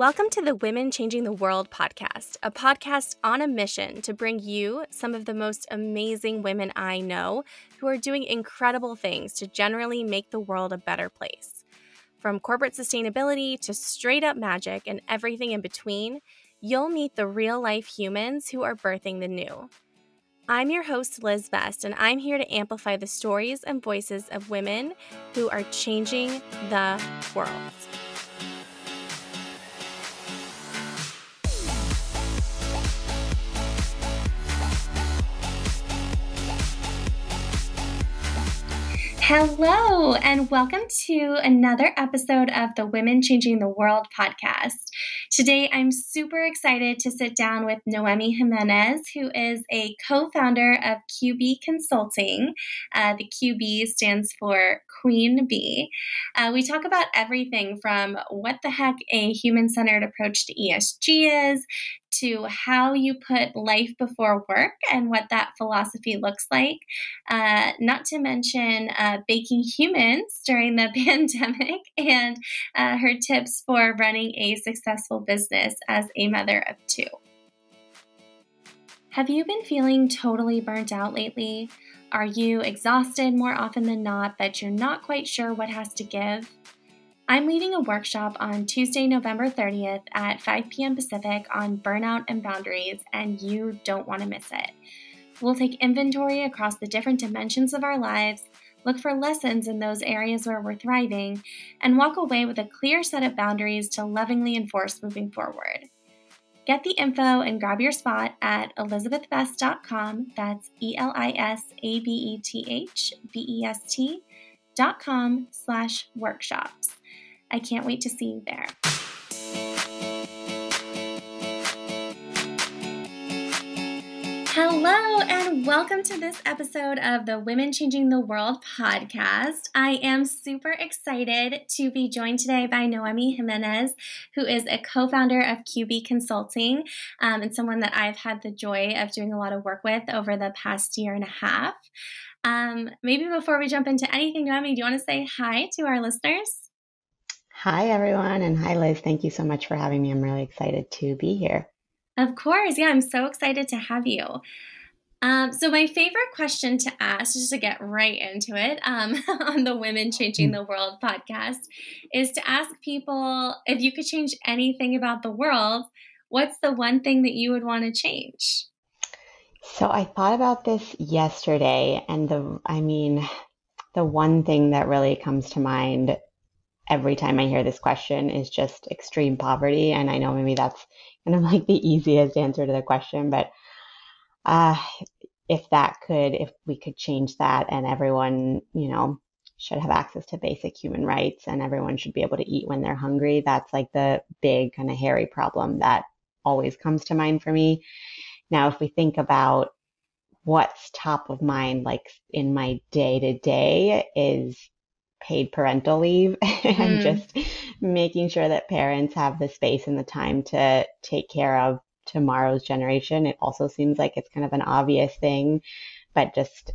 Welcome to the Women Changing the World podcast, a podcast on a mission to bring you some of the most amazing women I know who are doing incredible things to generally make the world a better place. From corporate sustainability to straight up magic and everything in between, you'll meet the real life humans who are birthing the new. I'm your host, Liz Best, and I'm here to amplify the stories and voices of women who are changing the world. Hello, and welcome to another episode of the Women Changing the World podcast. Today, I'm super excited to sit down with Noemi Jimenez, who is a co founder of QB Consulting. Uh, the QB stands for Queen Bee. Uh, we talk about everything from what the heck a human centered approach to ESG is to how you put life before work and what that philosophy looks like. Uh, not to mention uh, baking humans during the pandemic and uh, her tips for running a successful business as a mother of two. Have you been feeling totally burnt out lately? Are you exhausted more often than not that you're not quite sure what has to give? I'm leading a workshop on Tuesday, November 30th at 5 p.m. Pacific on burnout and boundaries, and you don't want to miss it. We'll take inventory across the different dimensions of our lives, look for lessons in those areas where we're thriving, and walk away with a clear set of boundaries to lovingly enforce moving forward. Get the info and grab your spot at elisabethbest.com. That's E L I S A B E T H B E S T dot com slash workshops. I can't wait to see you there. Hello, and welcome to this episode of the Women Changing the World podcast. I am super excited to be joined today by Noemi Jimenez, who is a co founder of QB Consulting um, and someone that I've had the joy of doing a lot of work with over the past year and a half. Um, maybe before we jump into anything, Noemi, do you want to say hi to our listeners? Hi, everyone. And hi, Liz. Thank you so much for having me. I'm really excited to be here. Of course. Yeah, I'm so excited to have you. Um, so, my favorite question to ask, just to get right into it um, on the Women Changing hmm. the World podcast, is to ask people if you could change anything about the world, what's the one thing that you would want to change? So, I thought about this yesterday, and the, I mean, the one thing that really comes to mind every time I hear this question is just extreme poverty. And I know maybe that's kind of like the easiest answer to the question, but uh, if that could, if we could change that and everyone, you know, should have access to basic human rights and everyone should be able to eat when they're hungry, that's like the big kind of hairy problem that always comes to mind for me. Now, if we think about what's top of mind, like in my day to day, is paid parental leave and mm. just making sure that parents have the space and the time to take care of tomorrow's generation. It also seems like it's kind of an obvious thing, but just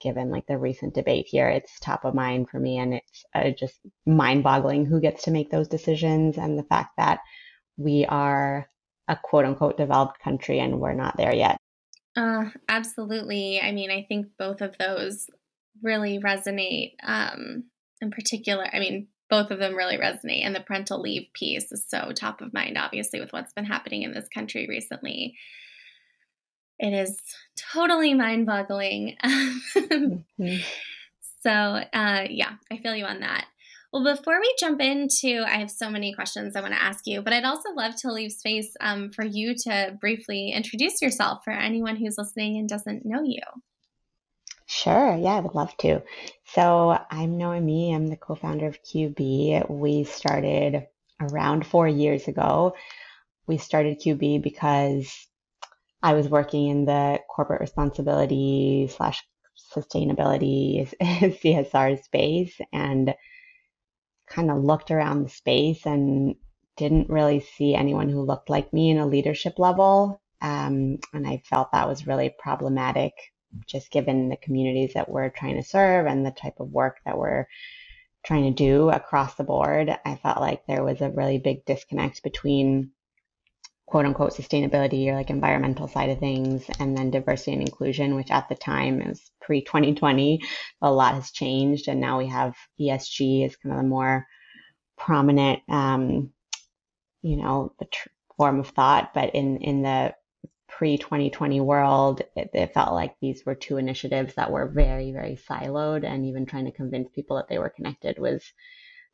given like the recent debate here, it's top of mind for me and it's uh, just mind boggling who gets to make those decisions and the fact that we are a quote unquote developed country and we're not there yet. Uh, absolutely. I mean, I think both of those really resonate um, in particular. I mean, both of them really resonate, and the parental leave piece is so top of mind, obviously, with what's been happening in this country recently. It is totally mind boggling. mm-hmm. So, uh, yeah, I feel you on that. Well, before we jump into, I have so many questions I want to ask you, but I'd also love to leave space um, for you to briefly introduce yourself for anyone who's listening and doesn't know you. Sure. Yeah, I would love to. So I'm Noemi. I'm the co-founder of QB. We started around four years ago. We started QB because I was working in the corporate responsibility slash sustainability CSR space and kind of looked around the space and didn't really see anyone who looked like me in a leadership level. Um, and I felt that was really problematic just given the communities that we're trying to serve and the type of work that we're trying to do across the board. I felt like there was a really big disconnect between quote unquote sustainability or like environmental side of things and then diversity and inclusion, which at the time is pre 2020. A lot has changed and now we have ESG as kind of the more prominent, um, you know, the tr- form of thought. But in, in the pre 2020 world, it, it, felt like these were two initiatives that were very, very siloed, and even trying to convince people that they were connected was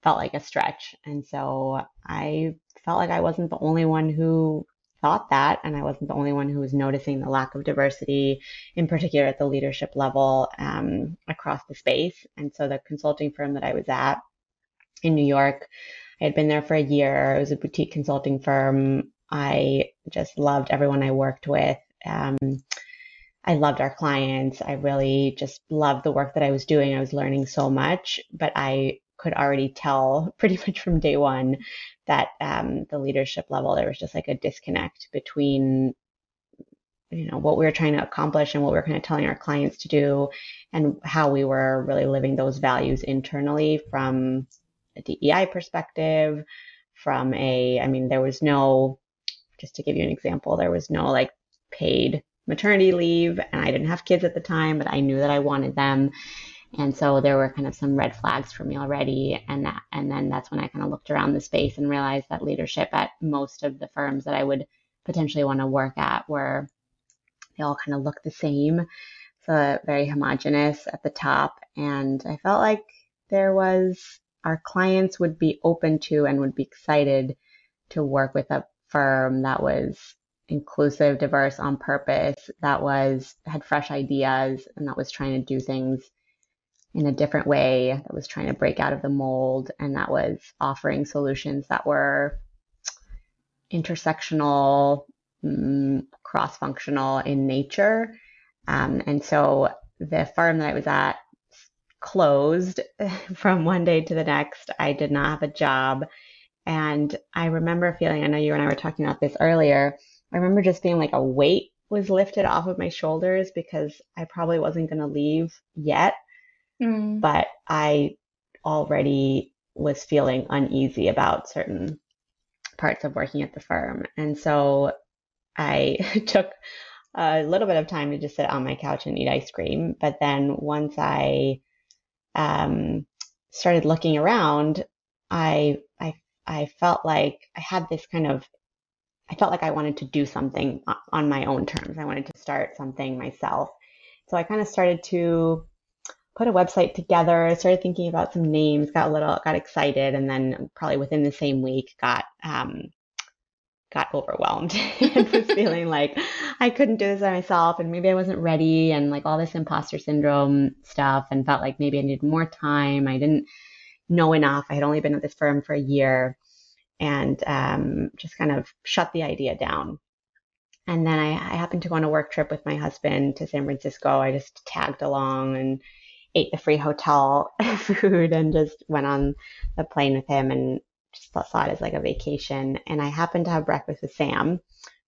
felt like a stretch. And so I felt like I wasn't the only one who thought that, and I wasn't the only one who was noticing the lack of diversity, in particular at the leadership level um, across the space. And so the consulting firm that I was at in New York, I had been there for a year. It was a boutique consulting firm. I just loved everyone I worked with. Um, I loved our clients. I really just loved the work that I was doing. I was learning so much, but I could already tell pretty much from day one that um, the leadership level there was just like a disconnect between you know what we were trying to accomplish and what we were kind of telling our clients to do and how we were really living those values internally from a DEI perspective from a I mean there was no just to give you an example, there was no like paid maternity leave and I didn't have kids at the time, but I knew that I wanted them. And so there were kind of some red flags for me already. And that, and then that's when I kind of looked around the space and realized that leadership at most of the firms that I would potentially want to work at were, they all kind of look the same. So very homogenous at the top. And I felt like there was, our clients would be open to and would be excited to work with a firm that was inclusive, diverse on purpose, that was had fresh ideas and that was trying to do things in a different way, that was trying to break out of the mold and that was offering solutions that were intersectional, mm, cross-functional in nature. Um, and so the firm that I was at closed from one day to the next. I did not have a job. And I remember feeling, I know you and I were talking about this earlier. I remember just feeling like a weight was lifted off of my shoulders because I probably wasn't going to leave yet. Mm. But I already was feeling uneasy about certain parts of working at the firm. And so I took a little bit of time to just sit on my couch and eat ice cream. But then once I um, started looking around, I I felt like I had this kind of, I felt like I wanted to do something on my own terms. I wanted to start something myself. So I kind of started to put a website together. I started thinking about some names, got a little, got excited, and then probably within the same week got, um, got overwhelmed and was feeling like I couldn't do this by myself and maybe I wasn't ready and like all this imposter syndrome stuff and felt like maybe I needed more time. I didn't know enough. I had only been at this firm for a year and um, just kind of shut the idea down. And then I, I, happened to go on a work trip with my husband to San Francisco. I just tagged along and ate the free hotel food and just went on the plane with him and just saw it as like a vacation. And I happened to have breakfast with Sam,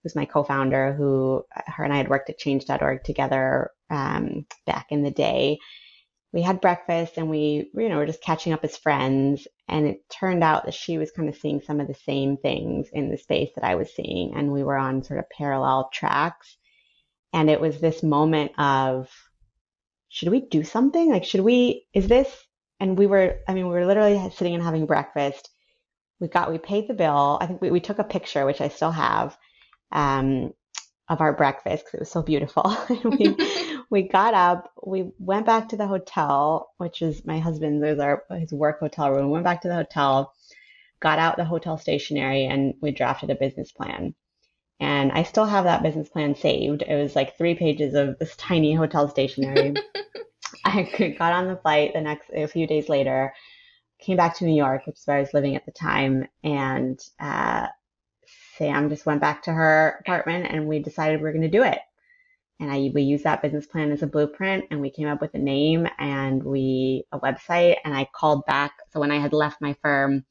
who's my co-founder, who her and I had worked at Change.org together um, back in the day we had breakfast and we, you know, were just catching up as friends. And it turned out that she was kind of seeing some of the same things in the space that I was seeing. And we were on sort of parallel tracks. And it was this moment of, should we do something? Like, should we, is this, and we were, I mean, we were literally sitting and having breakfast. We got, we paid the bill. I think we, we took a picture, which I still have, um, of our breakfast because it was so beautiful. we, we got up, we went back to the hotel, which is my husband's, was our his work hotel room. We went back to the hotel, got out the hotel stationery, and we drafted a business plan. And I still have that business plan saved. It was like three pages of this tiny hotel stationery. I got on the flight the next a few days later, came back to New York, which is where I was living at the time, and uh, Sam just went back to her apartment, and we decided we are going to do it and I we used that business plan as a blueprint and we came up with a name and we a website and I called back so when I had left my firm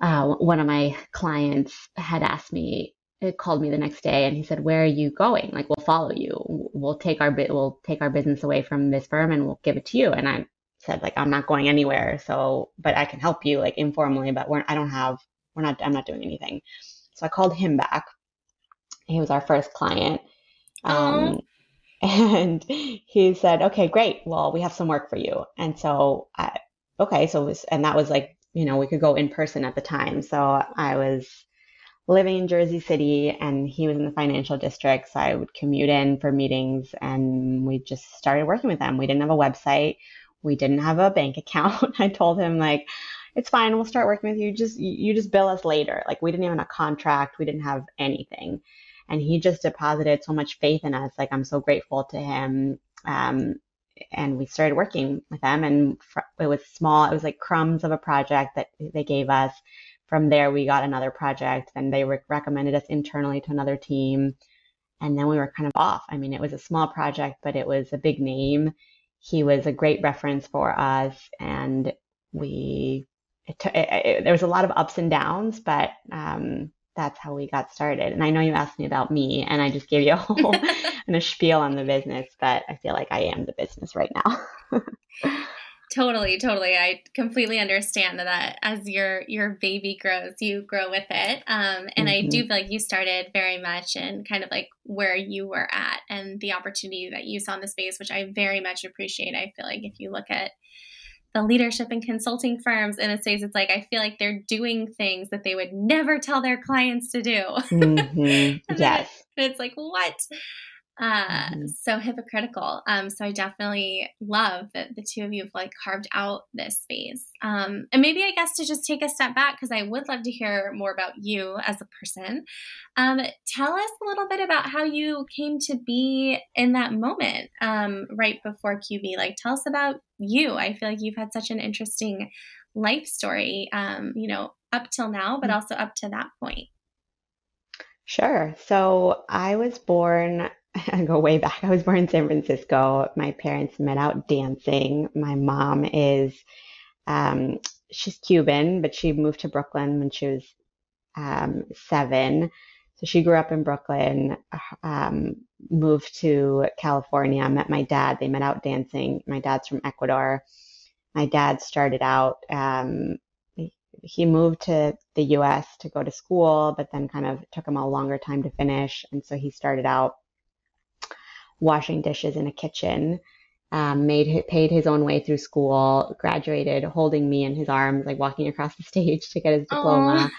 uh, one of my clients had asked me it called me the next day and he said where are you going like we'll follow you we'll take our bit we'll take our business away from this firm and we'll give it to you and I said like I'm not going anywhere, so but I can help you like informally, but we're I don't have we're not I'm not doing anything. So I called him back. He was our first client. Um, and he said, "Okay, great. Well, we have some work for you." And so I okay, so was, and that was like, you know, we could go in person at the time. So I was living in Jersey City and he was in the financial district. So I would commute in for meetings and we just started working with them. We didn't have a website. We didn't have a bank account. I told him like, it's fine. We'll start working with you. Just, you just bill us later. Like we didn't even have a contract. We didn't have anything. And he just deposited so much faith in us. Like I'm so grateful to him. Um, and we started working with them and it was small. It was like crumbs of a project that they gave us from there, we got another project. and they re- recommended us internally to another team. And then we were kind of off. I mean, it was a small project, but it was a big name. He was a great reference for us. And we, it it, it, there was a lot of ups and downs, but um, that's how we got started. And I know you asked me about me, and I just gave you a whole and a spiel on the business, but I feel like I am the business right now. Totally, totally. I completely understand that as your your baby grows, you grow with it. Um, and mm-hmm. I do mm-hmm. feel like you started very much in kind of like where you were at and the opportunity that you saw in the space, which I very much appreciate. I feel like if you look at the leadership and consulting firms in a space, it's like I feel like they're doing things that they would never tell their clients to do. Mm-hmm. yes. it's like what? Uh mm-hmm. so hypocritical um so i definitely love that the two of you have like carved out this space um and maybe i guess to just take a step back because i would love to hear more about you as a person um tell us a little bit about how you came to be in that moment um right before qb like tell us about you i feel like you've had such an interesting life story um you know up till now but mm. also up to that point Sure. So I was born I go way back. I was born in San Francisco. My parents met out dancing. My mom is, um, she's Cuban, but she moved to Brooklyn when she was um, seven. So she grew up in Brooklyn, um, moved to California, met my dad. They met out dancing. My dad's from Ecuador. My dad started out, um, he moved to the US to go to school, but then kind of took him a longer time to finish. And so he started out washing dishes in a kitchen. Um, made paid his own way through school, graduated holding me in his arms, like walking across the stage to get his diploma.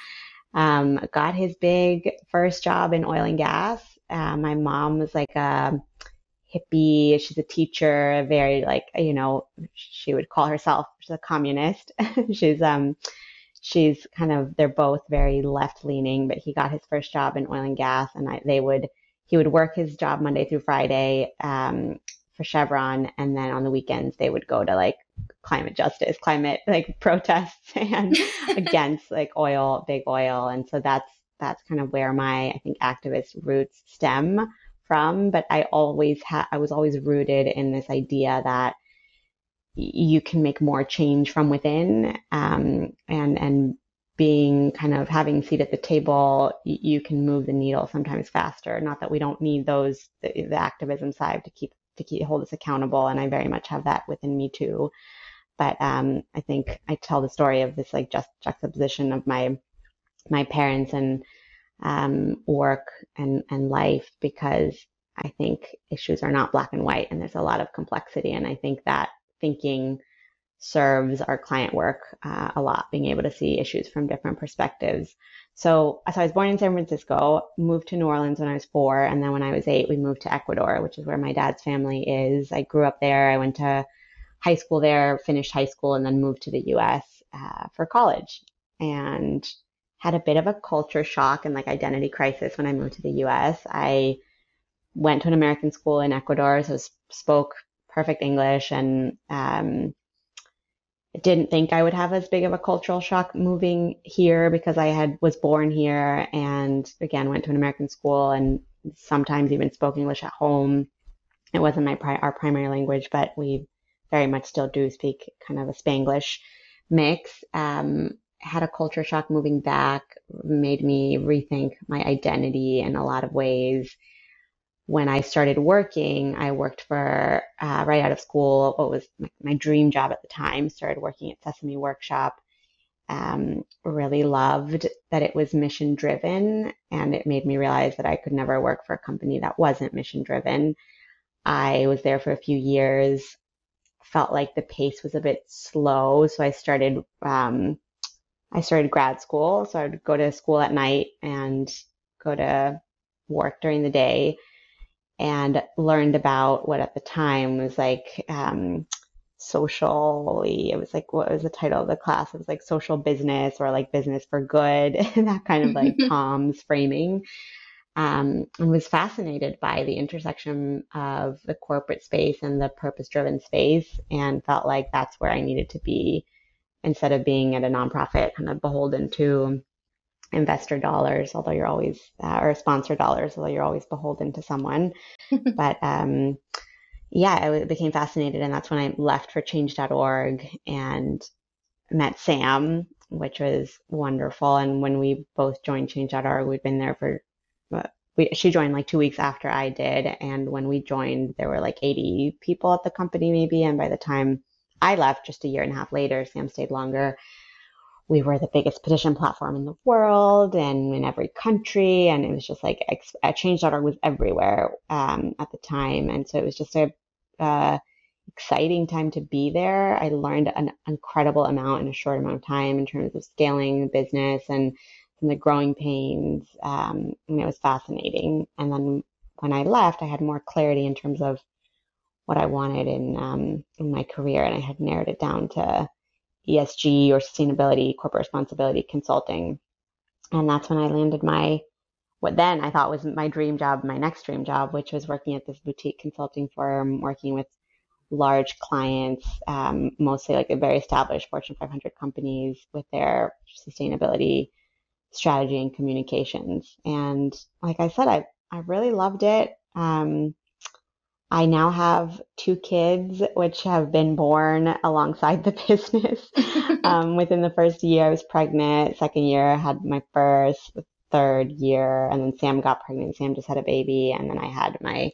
Um, got his big first job in oil and gas. Uh, my mom was like a hippie. She's a teacher, very like you know she would call herself she's a communist. she's um she's kind of they're both very left leaning. But he got his first job in oil and gas, and I, they would he would work his job Monday through Friday um, for Chevron, and then on the weekends they would go to like climate justice, climate like protests and against like oil, big oil, and so that's that's kind of where my I think activist roots stem from. But I always had I was always rooted in this idea that you can make more change from within um, and and being kind of having seat at the table, you can move the needle sometimes faster. Not that we don't need those the, the activism side to keep to keep hold us accountable, and I very much have that within me too. But um, I think I tell the story of this like just juxtaposition of my my parents and um, work and and life because I think issues are not black and white, and there's a lot of complexity, and I think that thinking serves our client work uh, a lot, being able to see issues from different perspectives. So, so I was born in San Francisco, moved to New Orleans when I was four, and then when I was eight, we moved to Ecuador, which is where my dad's family is. I grew up there. I went to high school there, finished high school, and then moved to the U.S. Uh, for college, and had a bit of a culture shock and like identity crisis when I moved to the U.S. I went to an American school in Ecuador, so spoke perfect English and um, didn't think I would have as big of a cultural shock moving here because I had was born here and again went to an American school and sometimes even spoke English at home. It wasn't my pri- our primary language, but we very much still do speak kind of a Spanglish mix. Um, had a culture shock moving back, made me rethink my identity in a lot of ways. When I started working, I worked for uh, right out of school. What was my, my, dream job at the time? Started working at Sesame Workshop. Um, really loved that it was mission driven, and it made me realize that I could never work for a company that wasn't mission driven. I was there for a few years, felt like the pace was a bit slow, so I started um, I started grad school. So I would go to school at night and go to work during the day and learned about what at the time was like um, socially it was like what was the title of the class? It was like social business or like business for good that kind of like comms framing. Um, and was fascinated by the intersection of the corporate space and the purpose driven space and felt like that's where i needed to be instead of being at a nonprofit kind of beholden to investor dollars, although you're always, uh, or sponsor dollars, although you're always beholden to someone. but um, yeah, I became fascinated. And that's when I left for change.org and met Sam, which was wonderful. And when we both joined change.org, we'd been there for, we, she joined like two weeks after I did. And when we joined, there were like 80 people at the company, maybe. And by the time I left just a year and a half later, Sam stayed longer we were the biggest petition platform in the world and in every country. And it was just like uh, change.org was everywhere um, at the time. And so it was just a uh, exciting time to be there. I learned an incredible amount in a short amount of time in terms of scaling the business and from the growing pains. Um, and it was fascinating. And then when I left, I had more clarity in terms of what I wanted in um, in my career, and I had narrowed it down to ESG or sustainability, corporate responsibility consulting. And that's when I landed my, what then I thought was my dream job, my next dream job, which was working at this boutique consulting firm, working with large clients, um, mostly like very established Fortune 500 companies with their sustainability strategy and communications. And like I said, I, I really loved it. Um, I now have two kids, which have been born alongside the business. um, within the first year, I was pregnant. Second year, I had my first. Third year, and then Sam got pregnant. Sam just had a baby, and then I had my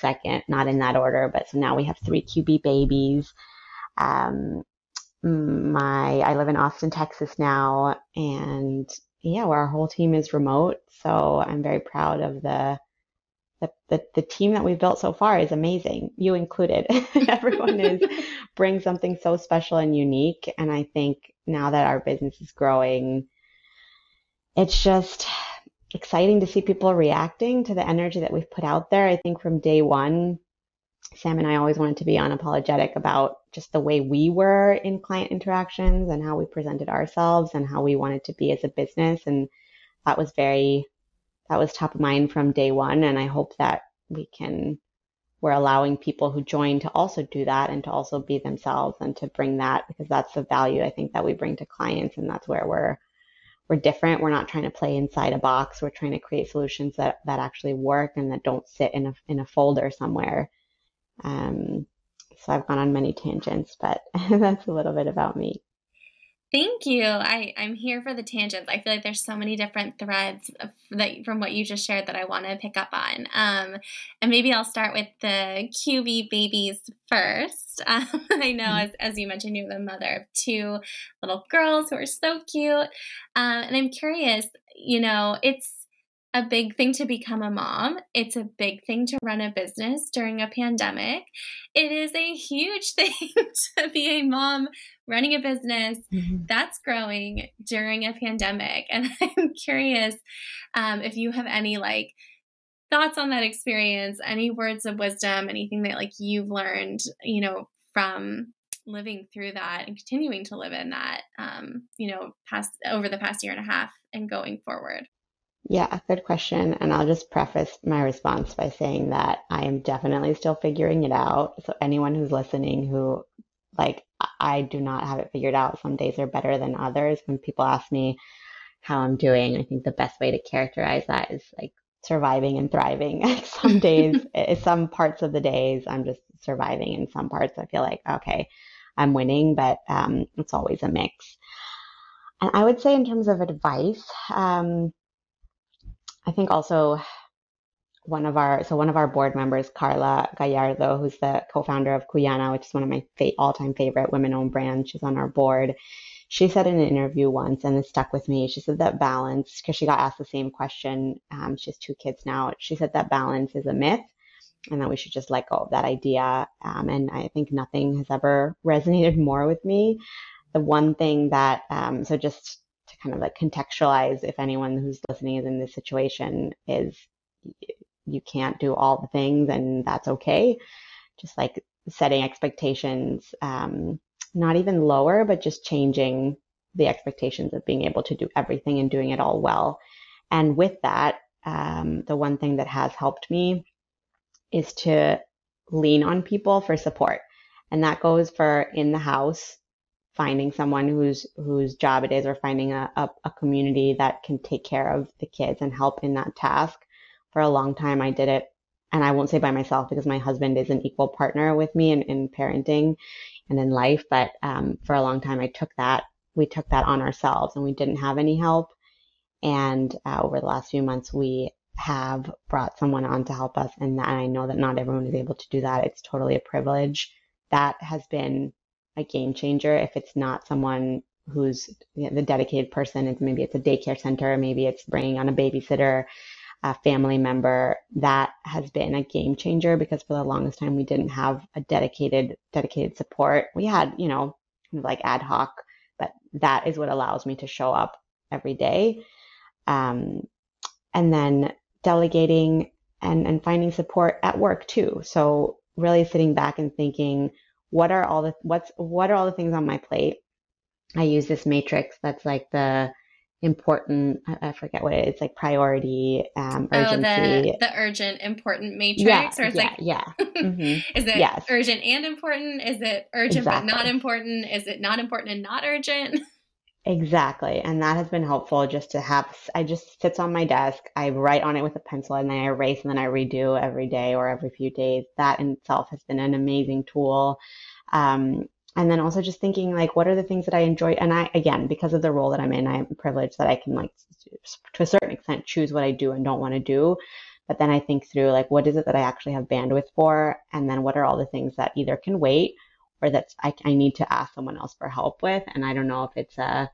second, not in that order, but so now we have three QB babies. Um, my I live in Austin, Texas now, and yeah, our whole team is remote. So I'm very proud of the the, the, team that we've built so far is amazing, you included. Everyone is brings something so special and unique. And I think now that our business is growing, it's just exciting to see people reacting to the energy that we've put out there. I think from day one, Sam and I always wanted to be unapologetic about just the way we were in client interactions and how we presented ourselves and how we wanted to be as a business. And that was very that was top of mind from day one. And I hope that we can, we're allowing people who join to also do that and to also be themselves and to bring that because that's the value I think that we bring to clients. And that's where we're, we're different. We're not trying to play inside a box. We're trying to create solutions that, that actually work and that don't sit in a, in a folder somewhere. Um, so I've gone on many tangents, but that's a little bit about me. Thank you. I, I'm here for the tangents. I feel like there's so many different threads that from what you just shared that I want to pick up on. Um, and maybe I'll start with the QB babies first. Um, I know, mm-hmm. as, as you mentioned, you're the mother of two little girls who are so cute. Um, and I'm curious, you know, it's a big thing to become a mom. It's a big thing to run a business during a pandemic. It is a huge thing to be a mom running a business mm-hmm. that's growing during a pandemic. And I'm curious um, if you have any like thoughts on that experience, any words of wisdom, anything that like you've learned, you know, from living through that and continuing to live in that, um, you know, past over the past year and a half and going forward. Yeah, good question. And I'll just preface my response by saying that I am definitely still figuring it out. So anyone who's listening who like I do not have it figured out. Some days are better than others. When people ask me how I'm doing, I think the best way to characterize that is like surviving and thriving. Some days, some parts of the days, I'm just surviving. In some parts, I feel like, okay, I'm winning, but um, it's always a mix. And I would say, in terms of advice, um, I think also one of our so one of our board members, Karla Gallardo, who's the co-founder of Cuyana, which is one of my fa- all-time favorite women-owned brands. She's on our board. She said in an interview once, and it stuck with me. She said that balance, because she got asked the same question. Um, she has two kids now. She said that balance is a myth, and that we should just let go of that idea. Um, and I think nothing has ever resonated more with me. The one thing that, um, so just kind of like contextualize, if anyone who's listening is in this situation, is you can't do all the things and that's okay. Just like setting expectations, um, not even lower, but just changing the expectations of being able to do everything and doing it all well. And with that, um, the one thing that has helped me is to lean on people for support. And that goes for in the house, finding someone whose whose job it is or finding a, a, a community that can take care of the kids and help in that task for a long time. I did it, and I won't say by myself because my husband is an equal partner with me in, in parenting and in life. But um, for a long time, I took that, we took that on ourselves and we didn't have any help. And uh, over the last few months, we have brought someone on to help us. And, and I know that not everyone is able to do that. It's totally a privilege. That has been a game changer. If it's not someone who's the dedicated person, it's maybe it's a daycare center, maybe it's bringing on a babysitter, a family member. That has been a game changer because for the longest time we didn't have a dedicated dedicated support. We had you know like ad hoc but that is what allows me to show up every day. Um, and then delegating and and finding support at work too. So really sitting back and thinking what are all the what's what are all the things on my plate i use this matrix that's like the important I, forget what it is like priority um urgency oh, the, the urgent important matrix yeah, or it's yeah, like yeah mm-hmm. is it yes. urgent and important is it urgent exactly. but not important is it not important and not urgent exactly and that has been helpful just to have i just sits on my desk i write on it with a pencil and then i erase and then i redo every day or every few days. That in itself has been an amazing tool. Um, and then also just thinking like what are the things that i enjoy? And i again because of the role that i'm in i'm privileged that i can like to a certain extent choose what i do and don't want to do. But then i think through like what is it that i actually have bandwidth for? And then what are all the things that either can wait or that I, I need to ask someone else for help with and i don't know if it's a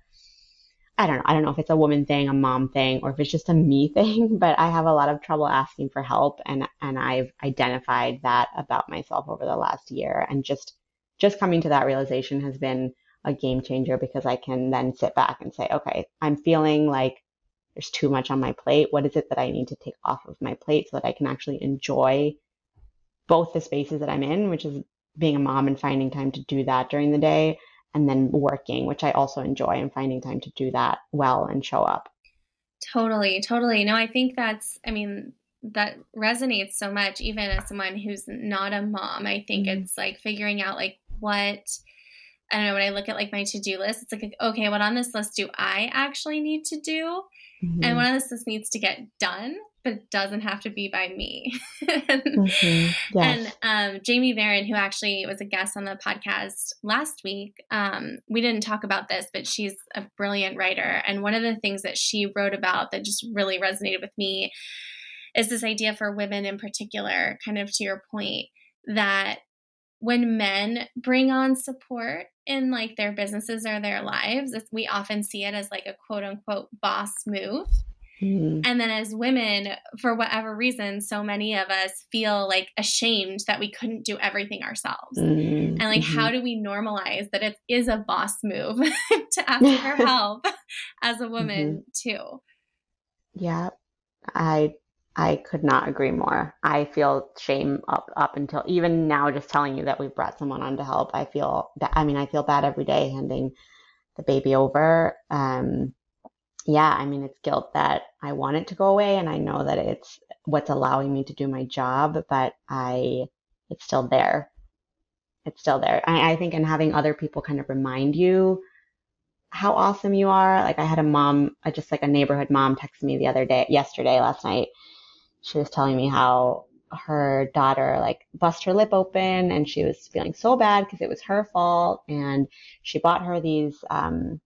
I don't know. I don't know if it's a woman thing, a mom thing, or if it's just a me thing, but I have a lot of trouble asking for help and and I've identified that about myself over the last year and just just coming to that realization has been a game changer because I can then sit back and say, okay, I'm feeling like there's too much on my plate. What is it that I need to take off of my plate so that I can actually enjoy both the spaces that I'm in, which is being a mom and finding time to do that during the day, and then working, which I also enjoy and finding time to do that well and show up. Totally, totally. No, I think that's, I mean, that resonates so much, even as someone who's not a mom. I think mm-hmm. it's like figuring out like what I don't know when I look at like my to-do list, it's like okay, what on this list do I actually need to do? Mm-hmm. And what on this list needs to get done, but it doesn't have to be by me. and, mm-hmm. yes. and um, Jamie Varon, who actually was a guest on the podcast last week, um, we didn't talk about this, but she's a brilliant writer. And one of the things that she wrote about that just really resonated with me is this idea for women in particular, kind of to your point, that when men bring on support in like their businesses or their lives, we often see it as like a quote unquote boss move. Mm-hmm. And then as women, for whatever reason, so many of us feel like ashamed that we couldn't do everything ourselves. Mm-hmm. And like, mm-hmm. how do we normalize that it is a boss move to ask for help as a woman mm-hmm. too? Yeah, I I could not agree more. I feel shame up up until even now just telling you that we brought someone on to help. I feel that I mean I feel bad every day handing the baby over. Um yeah, I mean it's guilt that I want it to go away and I know that it's what's allowing me to do my job, but I it's still there. It's still there. I, I think and having other people kind of remind you how awesome you are. Like I had a mom, just like a neighborhood mom text me the other day, yesterday, last night she was telling me how her daughter like bust her lip open and she was feeling so bad because it was her fault and she bought her these um,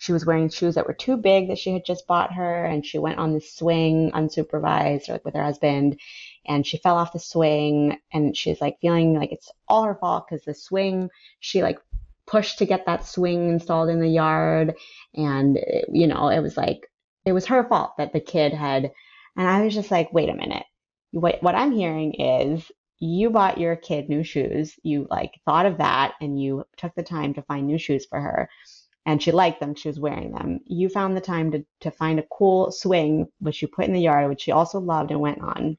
she was wearing shoes that were too big that she had just bought her and she went on the swing unsupervised like with her husband and she fell off the swing and she's like feeling like it's all her fault because the swing she like pushed to get that swing installed in the yard and you know it was like it was her fault that the kid had and i was just like wait a minute. What what i'm hearing is you bought your kid new shoes. You like thought of that and you took the time to find new shoes for her and she liked them she was wearing them you found the time to, to find a cool swing which you put in the yard which she also loved and went on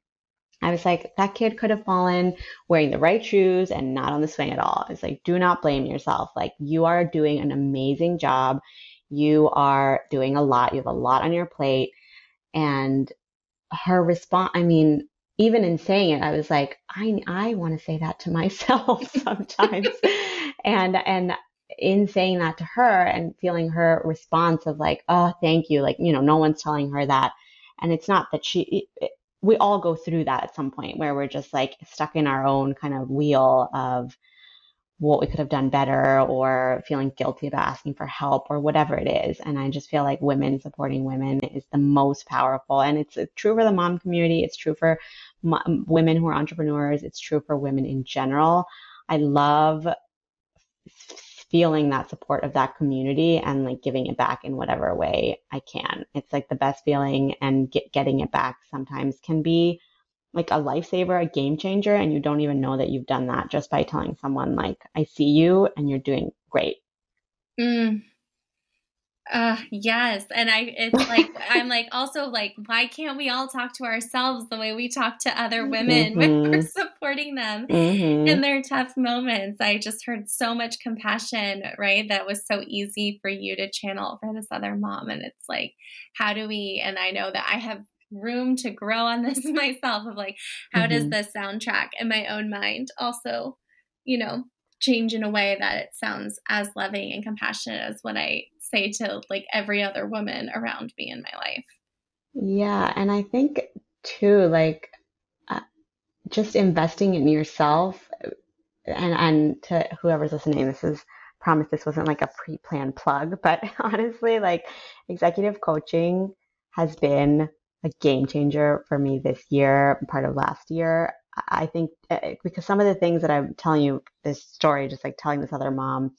I was like, that kid could have fallen wearing the right shoes and not on the swing at all. It's like, do not blame yourself. Like, you are doing an amazing job. You are doing a lot. You have a lot on your plate. And her response, I mean, even in saying it, I was like, I, I want to say that to myself sometimes. and, and in saying that to her and feeling her response of like, oh, thank you. Like, you know, no one's telling her that. And it's not that she, it, we all go through that at some point where we're just like stuck in our own kind of wheel of what we could have done better or feeling guilty about asking for help or whatever it is. And I just feel like women supporting women is the most powerful. And it's true for the mom community. It's true for women who are entrepreneurs. It's true for women in general. I love feeling that support of that community and like giving it back in whatever way I can. It's like the best feeling and get, getting it back sometimes can be like a lifesaver, a game changer. And you don't even know that you've done that just by telling someone like, I see you and you're doing great. Mm, uh yes. And I it's like I'm like also like why can't we all talk to ourselves the way we talk to other women mm-hmm. when we're supporting them mm-hmm. in their tough moments. I just heard so much compassion, right? That was so easy for you to channel for this other mom and it's like how do we and I know that I have room to grow on this myself of like how mm-hmm. does the soundtrack in my own mind also, you know, change in a way that it sounds as loving and compassionate as what I say to like every other woman around me in my life. Yeah, and I think too, like uh, just investing in yourself, and and to whoever's listening, this is promise this wasn't like a pre-planned plug, but honestly, like executive coaching has been a game changer for me this year, part of last year. I think uh, because some of the things that I'm telling you this story, just like telling this other mom,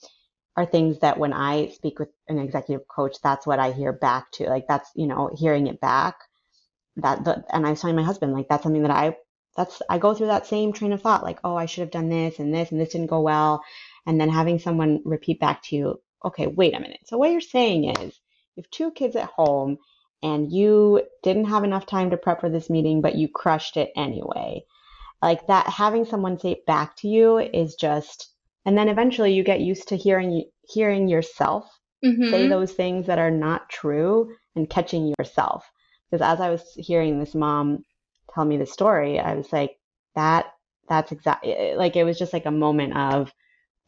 are things that when I speak with an executive coach, that's what I hear back to. Like that's, you know, hearing it back. That the, and I was telling my husband, like that's something that I that's I go through that same train of thought, like, oh, I should have done this and this and this didn't go well. And then having someone repeat back to you, okay, wait a minute. So what you're saying is you have two kids at home and you didn't have enough time to prep for this meeting, but you crushed it anyway. Like that having someone say it back to you is just and then eventually you get used to hearing hearing yourself mm-hmm. say those things that are not true and catching yourself because as i was hearing this mom tell me the story i was like that that's exactly like it was just like a moment of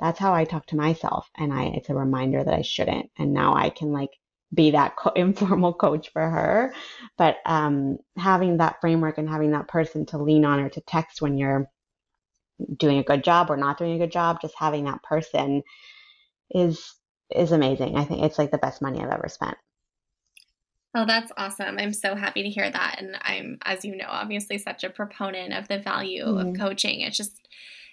that's how i talk to myself and i it's a reminder that i shouldn't and now i can like be that co- informal coach for her but um having that framework and having that person to lean on or to text when you're doing a good job or not doing a good job, just having that person is is amazing. I think it's like the best money I've ever spent. Oh, that's awesome. I'm so happy to hear that. And I'm, as you know, obviously such a proponent of the value mm-hmm. of coaching. It's just,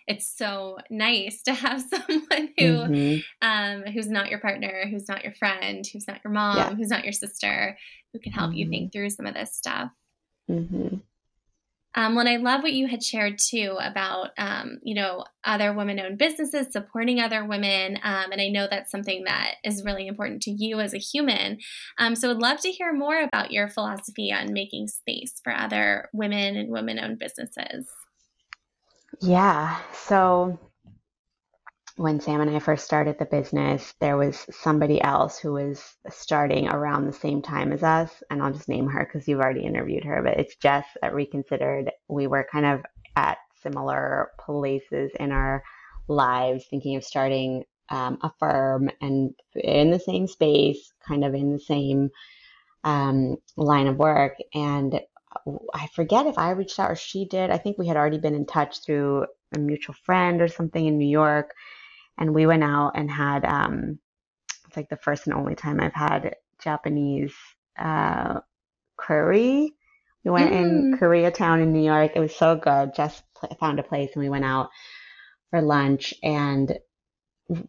it's so nice to have someone who, mm-hmm. um, who's not your partner, who's not your friend, who's not your mom, yeah. who's not your sister, who can help mm-hmm. you think through some of this stuff. Um, well, and I love what you had shared too about, um, you know, other women-owned businesses supporting other women, um, and I know that's something that is really important to you as a human. Um, so, I'd love to hear more about your philosophy on making space for other women and women-owned businesses. Yeah. So, when Sam and I first started the business, there was somebody else who was starting around the same time as us. And I'll just name her because you've already interviewed her, but it's Jess at Reconsidered. We were kind of at similar places in our lives, thinking of starting um, a firm and in the same space, kind of in the same um, line of work. And I forget if I reached out or she did. I think we had already been in touch through a mutual friend or something in New York and we went out and had um, it's like the first and only time I've had Japanese uh, curry We went mm. in Koreatown in New York. It was so good. Just found a place and we went out for lunch and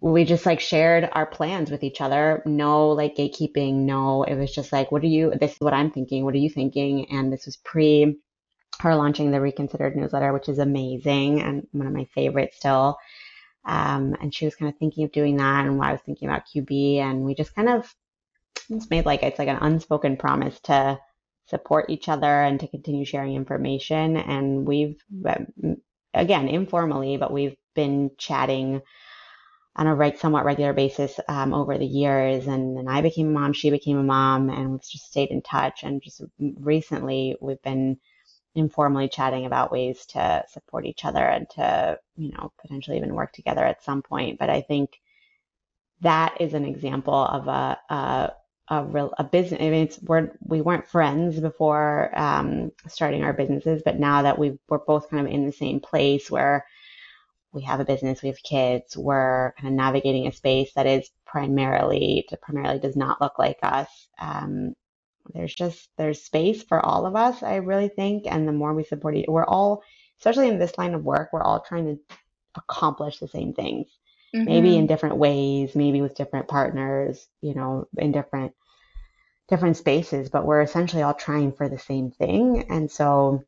we just like shared our plans with each other. No like gatekeeping. No, it was just like, what are you, this is what I'm thinking. What are you thinking? And this was pre her launching the Reconsidered newsletter, which is amazing and one of my favorites still. Um, and she was kind of thinking of doing that and I was thinking about QB and we just kind of just made like, it's like an unspoken promise to support each other and to continue sharing information. And we've, again, informally, but we've been chatting on a right, somewhat regular basis um, over the years. And then I became a mom, she became a mom, and we've just stayed in touch. And just recently, we've been informally chatting about ways to support each other and to, you know, potentially even work together at some point. But I think that is an example of a, a a real a business. I mean, it's we're we weren't friends before um, starting our businesses, but now that we we're both kind of in the same place where we have a business, we have kids, we're kind of navigating a space that is primarily primarily does not look like us. Um, there's just there's space for all of us, I really think, and the more we support each, we're all, especially in this line of work, we're all trying to accomplish the same things mm-hmm. maybe in different ways, maybe with different partners, you know, in different different spaces, but we're essentially all trying for the same thing. And so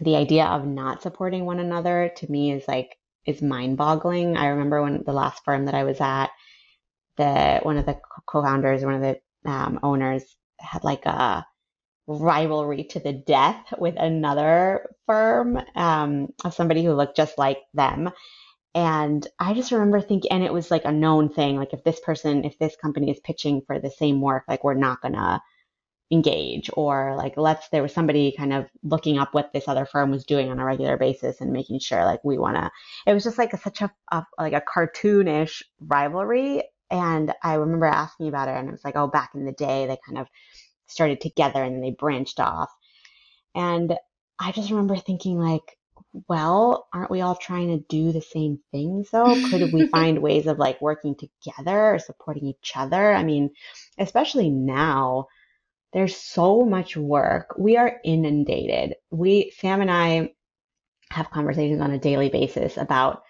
the idea of not supporting one another to me is like is mind-boggling. I remember when the last firm that I was at, the one of the co-founders, one of the um, owners had like a rivalry to the death with another firm um, of somebody who looked just like them. And I just remember thinking, and it was like a known thing. Like if this person, if this company is pitching for the same work, like we're not gonna engage or like let's there was somebody kind of looking up what this other firm was doing on a regular basis and making sure like we want to it was just like a, such a, a, like a cartoonish rivalry and i remember asking about it and it was like oh back in the day they kind of started together and then they branched off and i just remember thinking like well, aren't we all trying to do the same things though? Could we find ways of like working together or supporting each other? I mean, especially now, there's so much work. We are inundated. We, Sam and I, have conversations on a daily basis about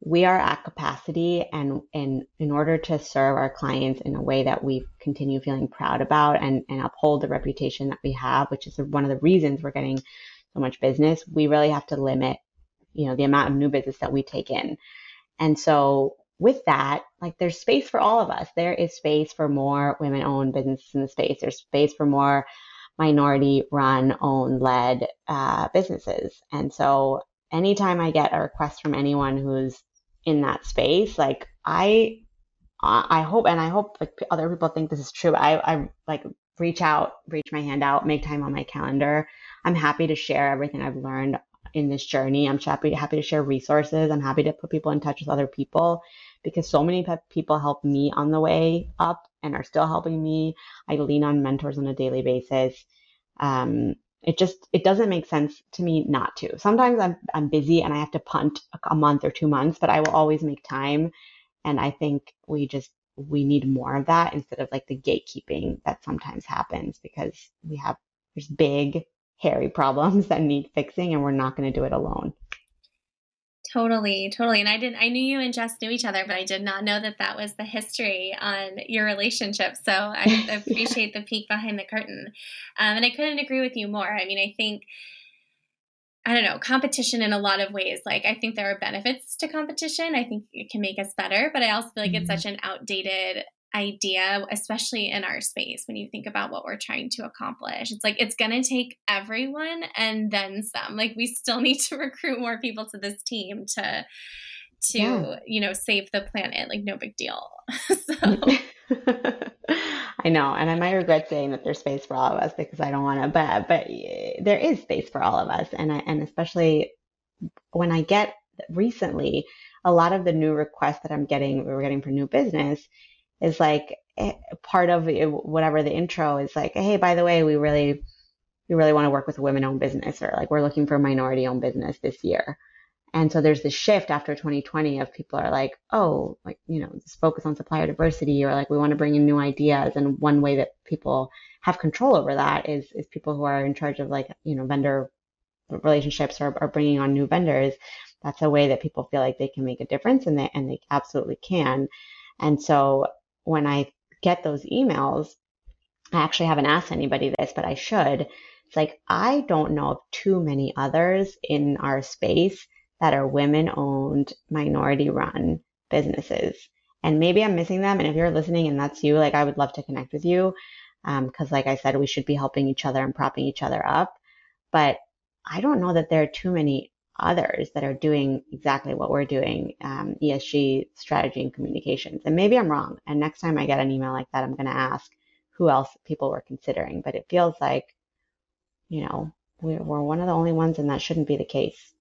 we are at capacity and, and in order to serve our clients in a way that we continue feeling proud about and, and uphold the reputation that we have, which is one of the reasons we're getting so much business, we really have to limit, you know, the amount of new business that we take in. And so with that, like there's space for all of us. There is space for more women owned businesses in the space. There's space for more minority run, owned, led uh, businesses. And so anytime I get a request from anyone who's in that space, like I, I hope, and I hope like other people think this is true. I, I like reach out, reach my hand out, make time on my calendar I'm happy to share everything I've learned in this journey. I'm happy happy to share resources. I'm happy to put people in touch with other people because so many people help me on the way up and are still helping me. I lean on mentors on a daily basis. Um, it just it doesn't make sense to me not to. Sometimes I'm I'm busy and I have to punt a month or two months, but I will always make time. And I think we just we need more of that instead of like the gatekeeping that sometimes happens because we have there's big hairy problems that need fixing and we're not going to do it alone. Totally, totally. And I didn't, I knew you and Jess knew each other, but I did not know that that was the history on your relationship. So I appreciate the peek behind the curtain. Um, and I couldn't agree with you more. I mean, I think, I don't know, competition in a lot of ways. Like, I think there are benefits to competition. I think it can make us better, but I also feel like mm-hmm. it's such an outdated idea, especially in our space, when you think about what we're trying to accomplish. It's like it's going to take everyone and then some. Like we still need to recruit more people to this team to to yeah. you know save the planet like no big deal so i know and i might regret saying that there's space for all of us because i don't want to but but there is space for all of us and I, and especially when i get recently a lot of the new requests that i'm getting we're getting for new business is like eh, part of whatever the intro is like, hey, by the way, we really, we really want to work with women owned business or like we're looking for a minority owned business this year. And so there's this shift after 2020 of people are like, oh, like, you know, just focus on supplier diversity or like we want to bring in new ideas. And one way that people have control over that is, is people who are in charge of like, you know, vendor relationships or, or bringing on new vendors. That's a way that people feel like they can make a difference and they, and they absolutely can. And so when I get those emails, I actually haven't asked anybody this, but I should. It's like, I don't know of too many others in our space that are women owned, minority run businesses. And maybe I'm missing them. And if you're listening and that's you, like I would love to connect with you. Um, cause like I said, we should be helping each other and propping each other up. But I don't know that there are too many others that are doing exactly what we're doing, um, ESG strategy and communications. And maybe I'm wrong. And next time I get an email like that, I'm going to ask who else people were considering. But it feels like, you know, we're, one of the only ones, and that shouldn't be the case.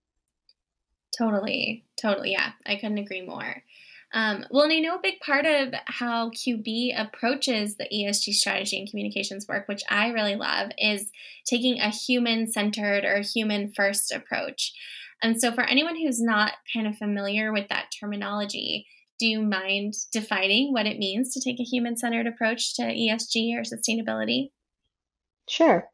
Totally. Totally. Yeah. I couldn't agree more. Um, well, and I know a big part of how QB approaches the ESG strategy and communications work, which I really love, is taking a human centered or human first approach. And so, for anyone who's not kind of familiar with that terminology, do you mind defining what it means to take a human centered approach to ESG or sustainability? Sure.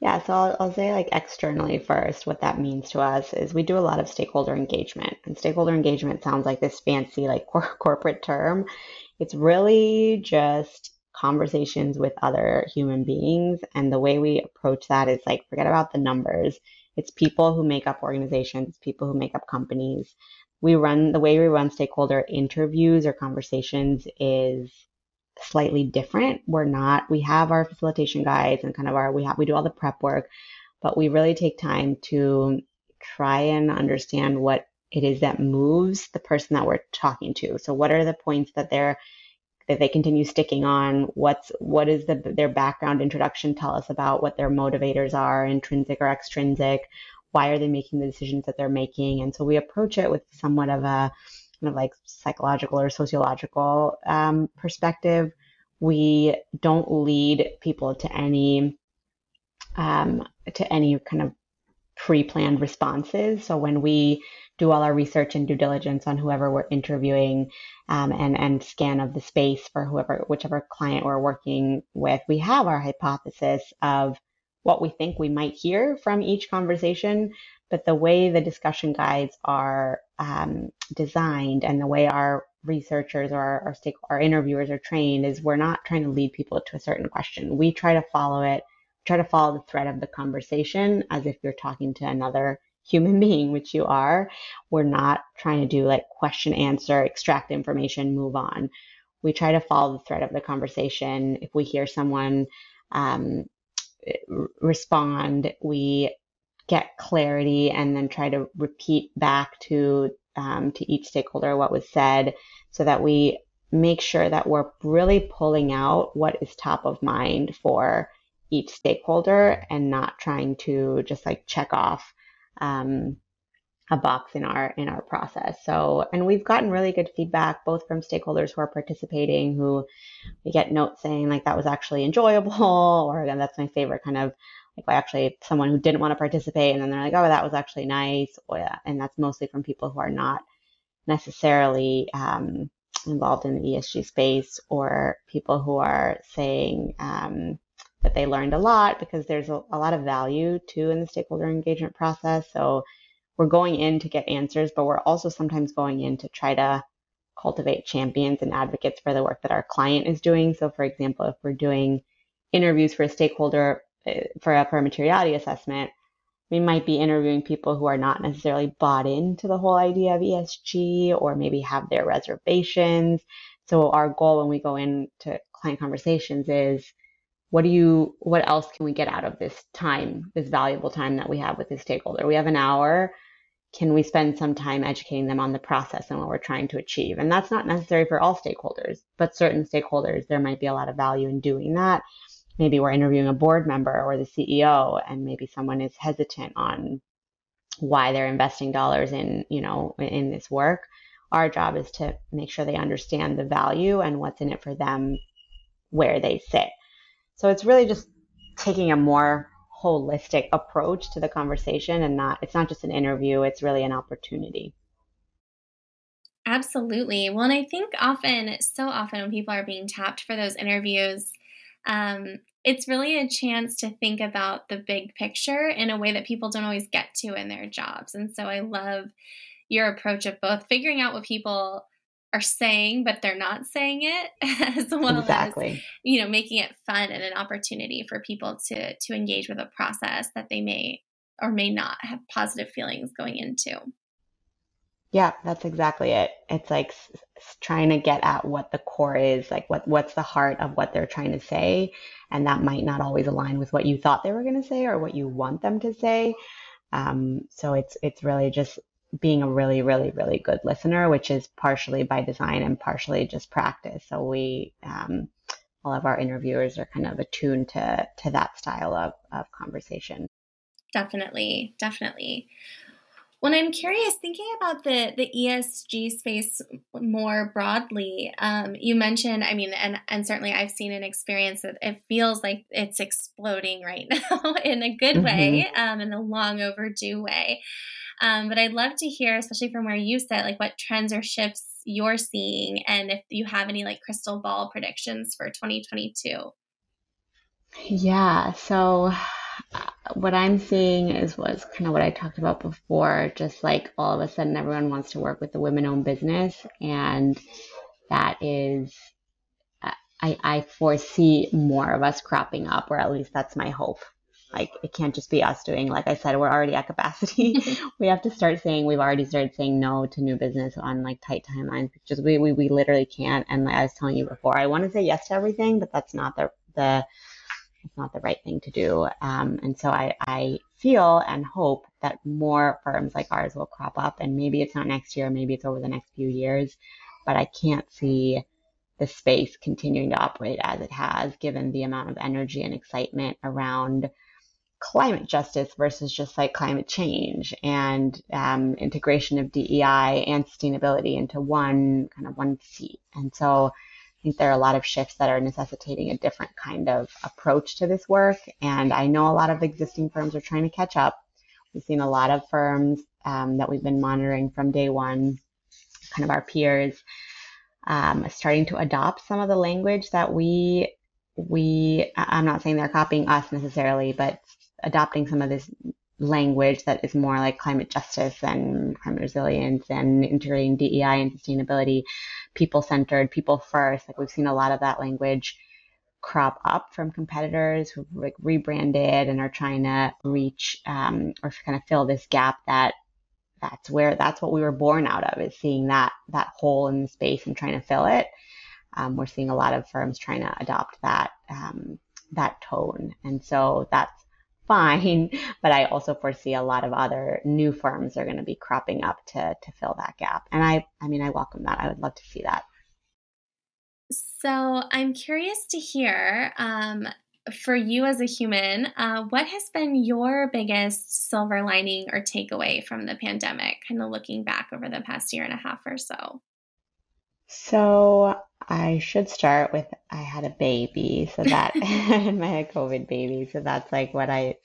Yeah, so I'll, I'll say like externally first, what that means to us is we do a lot of stakeholder engagement. And stakeholder engagement sounds like this fancy like cor- corporate term. It's really just conversations with other human beings. And the way we approach that is like forget about the numbers. It's people who make up organizations, people who make up companies. We run the way we run stakeholder interviews or conversations is slightly different. We're not, we have our facilitation guides and kind of our, we have, we do all the prep work, but we really take time to try and understand what it is that moves the person that we're talking to. So what are the points that they're, that they continue sticking on? What's, what is the, their background introduction tell us about what their motivators are, intrinsic or extrinsic? Why are they making the decisions that they're making? And so we approach it with somewhat of a, kind of like psychological or sociological um, perspective. We don't lead people to any um, to any kind of pre-planned responses. So when we do all our research and due diligence on whoever we're interviewing um, and and scan of the space for whoever whichever client we're working with, we have our hypothesis of what we think we might hear from each conversation, but the way the discussion guides are um, designed and the way our researchers or our, our, our interviewers are trained is we're not trying to lead people to a certain question. We try to follow it, try to follow the thread of the conversation as if you're talking to another human being, which you are. We're not trying to do like question, answer, extract information, move on. We try to follow the thread of the conversation. If we hear someone um, respond, we get clarity and then try to repeat back to um, to each stakeholder what was said so that we make sure that we're really pulling out what is top of mind for each stakeholder and not trying to just like check off um, a box in our in our process so and we've gotten really good feedback both from stakeholders who are participating who we get notes saying like that was actually enjoyable or again that's my favorite kind of like actually someone who didn't want to participate and then they're like oh that was actually nice or, yeah. and that's mostly from people who are not necessarily um, involved in the esg space or people who are saying um, that they learned a lot because there's a, a lot of value too in the stakeholder engagement process so we're going in to get answers but we're also sometimes going in to try to cultivate champions and advocates for the work that our client is doing so for example if we're doing interviews for a stakeholder eh, for a, for a materiality assessment, we might be interviewing people who are not necessarily bought into the whole idea of ESG or maybe have their reservations. So our goal when we go into client conversations is what do you what else can we get out of this time, this valuable time that we have with this stakeholder? We have an hour. Can we spend some time educating them on the process and what we're trying to achieve? And that's not necessary for all stakeholders, but certain stakeholders, there might be a lot of value in doing that maybe we're interviewing a board member or the CEO and maybe someone is hesitant on why they're investing dollars in, you know, in this work. Our job is to make sure they understand the value and what's in it for them where they sit. So it's really just taking a more holistic approach to the conversation and not it's not just an interview it's really an opportunity. Absolutely. Well and i think often so often when people are being tapped for those interviews um, it's really a chance to think about the big picture in a way that people don't always get to in their jobs. And so i love your approach of both figuring out what people are saying but they're not saying it as well exactly. as you know making it fun and an opportunity for people to to engage with a process that they may or may not have positive feelings going into. Yeah that's exactly it. It's like s- trying to get at what the core is like what what's the heart of what they're trying to say and that might not always align with what you thought they were going to say or what you want them to say. Um, so it's it's really just being a really, really, really good listener, which is partially by design and partially just practice. So we, um, all of our interviewers are kind of attuned to to that style of, of conversation. Definitely, definitely. When I'm curious, thinking about the the ESG space more broadly, um, you mentioned, I mean, and and certainly I've seen an experience that it feels like it's exploding right now in a good mm-hmm. way, um, in a long overdue way. Um, but I'd love to hear, especially from where you sit, like what trends or shifts you're seeing, and if you have any like crystal ball predictions for 2022. Yeah. So what I'm seeing is was kind of what I talked about before. Just like all of a sudden, everyone wants to work with the women-owned business, and that is. I, I foresee more of us cropping up, or at least that's my hope like it can't just be us doing, like I said, we're already at capacity. we have to start saying we've already started saying no to new business on like tight timelines because we, we, we literally can't. And like I was telling you before, I want to say yes to everything, but that's not the, the, it's not the right thing to do. Um, and so I, I feel and hope that more firms like ours will crop up and maybe it's not next year, maybe it's over the next few years, but I can't see the space continuing to operate as it has given the amount of energy and excitement around climate justice versus just like climate change and um, integration of DEI and sustainability into one kind of one seat. And so I think there are a lot of shifts that are necessitating a different kind of approach to this work. And I know a lot of existing firms are trying to catch up. We've seen a lot of firms um, that we've been monitoring from day one, kind of our peers, um, starting to adopt some of the language that we we I'm not saying they're copying us necessarily, but adopting some of this language that is more like climate justice and climate resilience and integrating DEI and sustainability, people centered, people first. Like we've seen a lot of that language crop up from competitors who like rebranded and are trying to reach um, or kind of fill this gap that that's where that's what we were born out of is seeing that that hole in the space and trying to fill it. Um, we're seeing a lot of firms trying to adopt that um, that tone, and so that's fine. But I also foresee a lot of other new firms are going to be cropping up to to fill that gap. And I I mean I welcome that. I would love to see that. So I'm curious to hear um, for you as a human, uh, what has been your biggest silver lining or takeaway from the pandemic, kind of looking back over the past year and a half or so? So I should start with I had a baby, so that and I had COVID baby, so that's like what I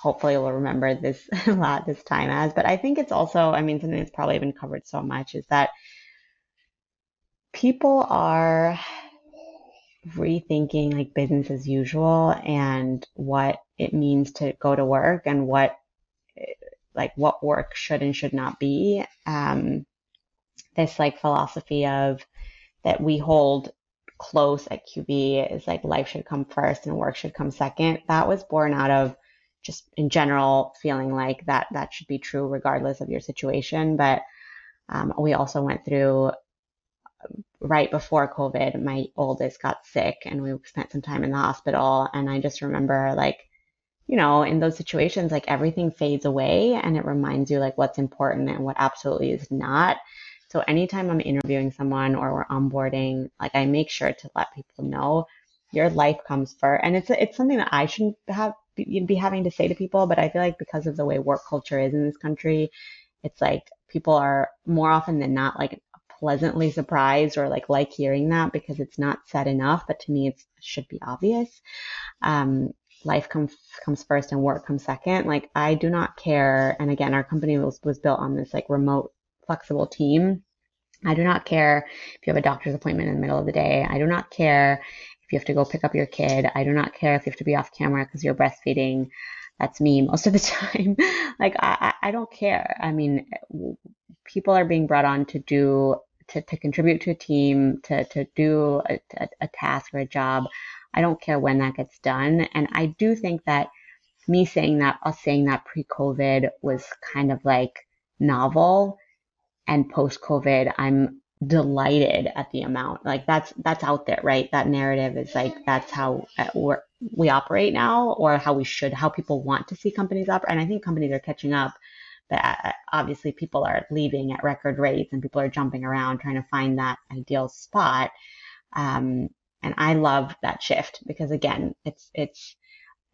hopefully will remember this a lot this time as. But I think it's also, I mean, something that's probably been covered so much is that people are rethinking like business as usual and what it means to go to work and what like what work should and should not be. Um, this like philosophy of that we hold close at QB is like life should come first and work should come second. That was born out of just in general feeling like that that should be true regardless of your situation. But um, we also went through right before COVID, my oldest got sick and we spent some time in the hospital. And I just remember like, you know, in those situations, like everything fades away and it reminds you like what's important and what absolutely is not. So anytime I'm interviewing someone or we're onboarding, like I make sure to let people know your life comes first. And it's it's something that I shouldn't have be having to say to people, but I feel like because of the way work culture is in this country, it's like people are more often than not like pleasantly surprised or like like hearing that because it's not said enough. But to me, it should be obvious. Um, life comes comes first and work comes second. Like I do not care. And again, our company was was built on this like remote, flexible team. I do not care if you have a doctor's appointment in the middle of the day. I do not care if you have to go pick up your kid. I do not care if you have to be off camera because you're breastfeeding. That's me most of the time. like I, I don't care. I mean, people are being brought on to do to, to contribute to a team, to, to do a, a, a task or a job. I don't care when that gets done. And I do think that me saying that, us saying that pre COVID was kind of like novel. And post COVID, I'm delighted at the amount. Like that's, that's out there, right? That narrative is like, that's how uh, we're, we operate now or how we should, how people want to see companies operate. And I think companies are catching up. But uh, obviously, people are leaving at record rates and people are jumping around trying to find that ideal spot. Um, and I love that shift because again, it's, it's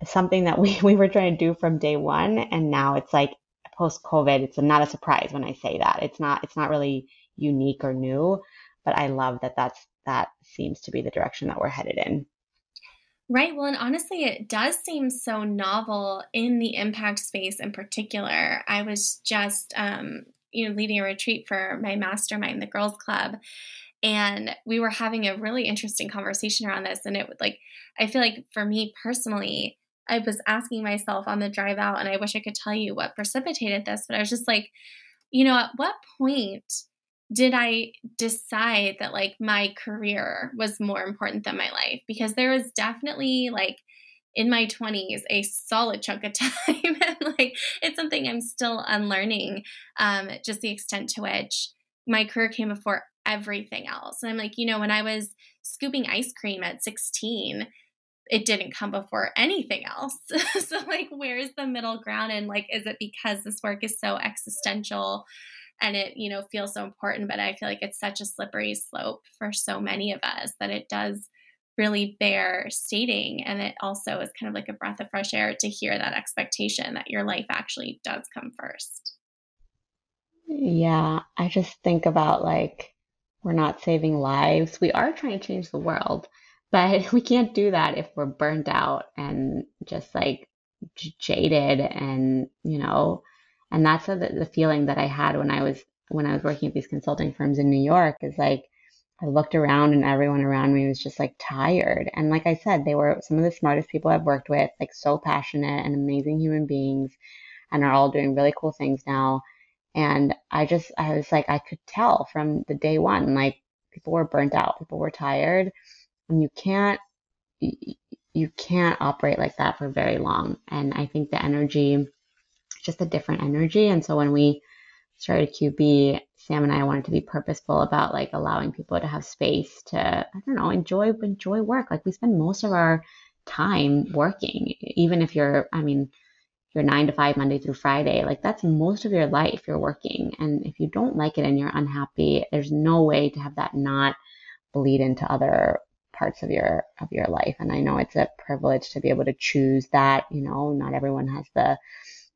something that we, we were trying to do from day one. And now it's like post COVID, it's not a surprise when I say that. It's not, it's not really unique or new, but I love that that's, that seems to be the direction that we're headed in. Right. Well, and honestly, it does seem so novel in the impact space in particular. I was just, um, you know, leading a retreat for my mastermind, the Girls Club, and we were having a really interesting conversation around this and it would like i feel like for me personally i was asking myself on the drive out and i wish i could tell you what precipitated this but i was just like you know at what point did i decide that like my career was more important than my life because there was definitely like in my 20s a solid chunk of time and like it's something i'm still unlearning um, just the extent to which my career came before everything else. And I'm like, you know, when I was scooping ice cream at 16, it didn't come before anything else. so, like, where's the middle ground? And, like, is it because this work is so existential and it, you know, feels so important? But I feel like it's such a slippery slope for so many of us that it does really bear stating. And it also is kind of like a breath of fresh air to hear that expectation that your life actually does come first. Yeah, I just think about like we're not saving lives. We are trying to change the world, but we can't do that if we're burnt out and just like jaded and, you know, and that's the, the feeling that I had when I was when I was working at these consulting firms in New York is like I looked around and everyone around me was just like tired. And like I said, they were some of the smartest people I've worked with, like so passionate and amazing human beings and are all doing really cool things now. And I just, I was like, I could tell from the day one, like people were burnt out, people were tired, and you can't, you can't operate like that for very long. And I think the energy, just a different energy. And so when we started QB, Sam and I wanted to be purposeful about like allowing people to have space to, I don't know, enjoy, enjoy work. Like we spend most of our time working, even if you're, I mean, you're nine to five Monday through Friday, like that's most of your life you're working. And if you don't like it and you're unhappy, there's no way to have that not bleed into other parts of your of your life. And I know it's a privilege to be able to choose that. You know, not everyone has the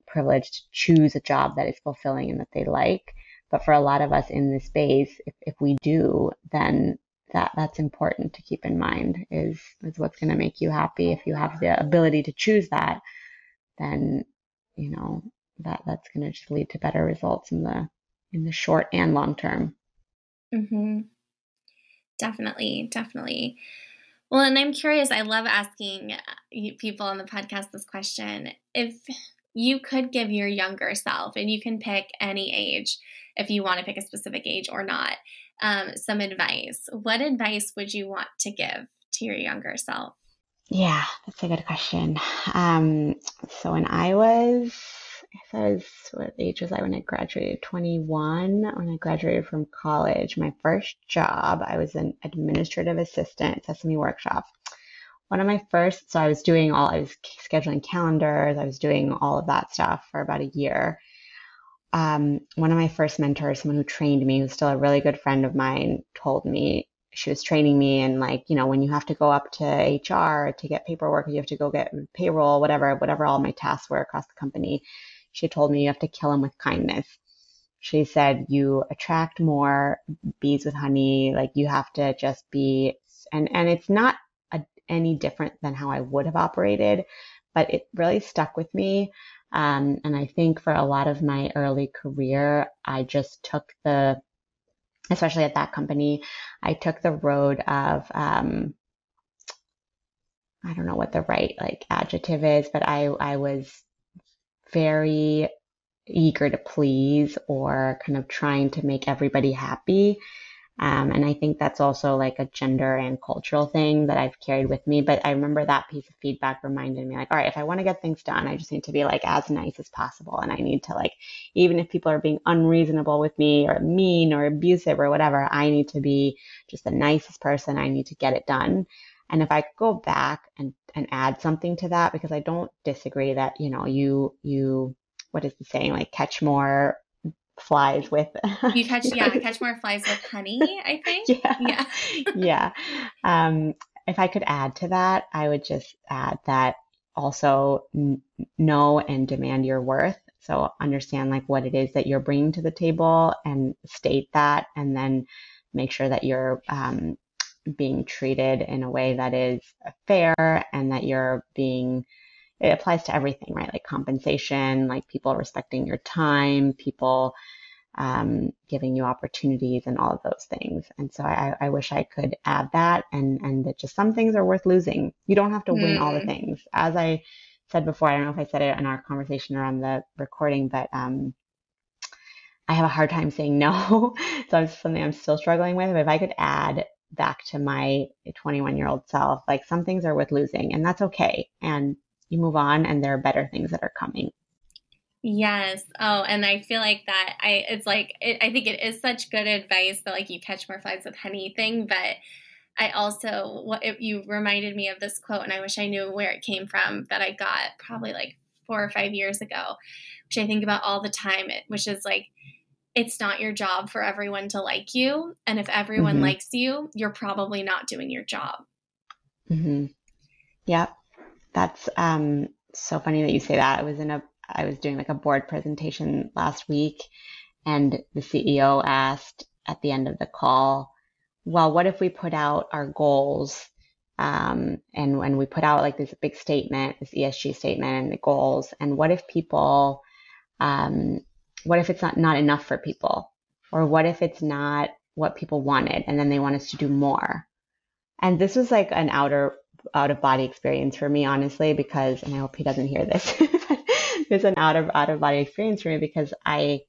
privilege to choose a job that is fulfilling and that they like. But for a lot of us in this space, if, if we do, then that that's important to keep in mind is is what's going to make you happy if you have the ability to choose that then you know that that's going to just lead to better results in the in the short and long term. Mm-hmm. Definitely, definitely. Well, and I'm curious. I love asking uh, people on the podcast this question. If you could give your younger self, and you can pick any age, if you want to pick a specific age or not, um, some advice. What advice would you want to give to your younger self? Yeah, that's a good question. Um, so when I was, I was, what age was I when I graduated? 21. When I graduated from college, my first job, I was an administrative assistant at Sesame Workshop. One of my first, so I was doing all, I was scheduling calendars, I was doing all of that stuff for about a year. Um, one of my first mentors, someone who trained me, who's still a really good friend of mine, told me she was training me and like you know when you have to go up to hr to get paperwork you have to go get payroll whatever whatever all my tasks were across the company she told me you have to kill them with kindness she said you attract more bees with honey like you have to just be and and it's not a, any different than how i would have operated but it really stuck with me. Um, and I think for a lot of my early career, I just took the, especially at that company, I took the road of, um, I don't know what the right like adjective is, but I, I was very eager to please or kind of trying to make everybody happy. Um, and I think that's also like a gender and cultural thing that I've carried with me. But I remember that piece of feedback reminded me like, all right, if I want to get things done, I just need to be like as nice as possible. And I need to like, even if people are being unreasonable with me or mean or abusive or whatever, I need to be just the nicest person. I need to get it done. And if I could go back and, and add something to that, because I don't disagree that, you know, you, you, what is the saying? Like catch more flies with you catch yeah catch more flies with honey i think. Yeah. Yeah. Yeah. Um if i could add to that i would just add that also n- know and demand your worth. So understand like what it is that you're bringing to the table and state that and then make sure that you're um, being treated in a way that is fair and that you're being it applies to everything, right? Like compensation, like people respecting your time, people um, giving you opportunities and all of those things. And so I, I wish I could add that and, and that just some things are worth losing. You don't have to win all the hmm. things. As I said before, I don't know if I said it in our conversation or on the recording, but um, I have a hard time saying no. so it's something I'm still struggling with. But if I could add back to my 21 year old self, like some things are worth losing and that's okay. And you move on and there are better things that are coming. Yes. Oh, and I feel like that I it's like it, I think it is such good advice that like you catch more flies with honey thing, but I also what if you reminded me of this quote and I wish I knew where it came from that I got probably like 4 or 5 years ago, which I think about all the time, It, which is like it's not your job for everyone to like you, and if everyone mm-hmm. likes you, you're probably not doing your job. Mm-hmm. Yeah. That's um, so funny that you say that. I was in a, I was doing like a board presentation last week, and the CEO asked at the end of the call, "Well, what if we put out our goals?" Um, and when we put out like this big statement, this ESG statement and the goals, and what if people, um, what if it's not, not enough for people? Or what if it's not what people wanted and then they want us to do more? And this was like an outer out of body experience for me, honestly, because, and I hope he doesn't hear this, it's an out of, out of body experience for me because I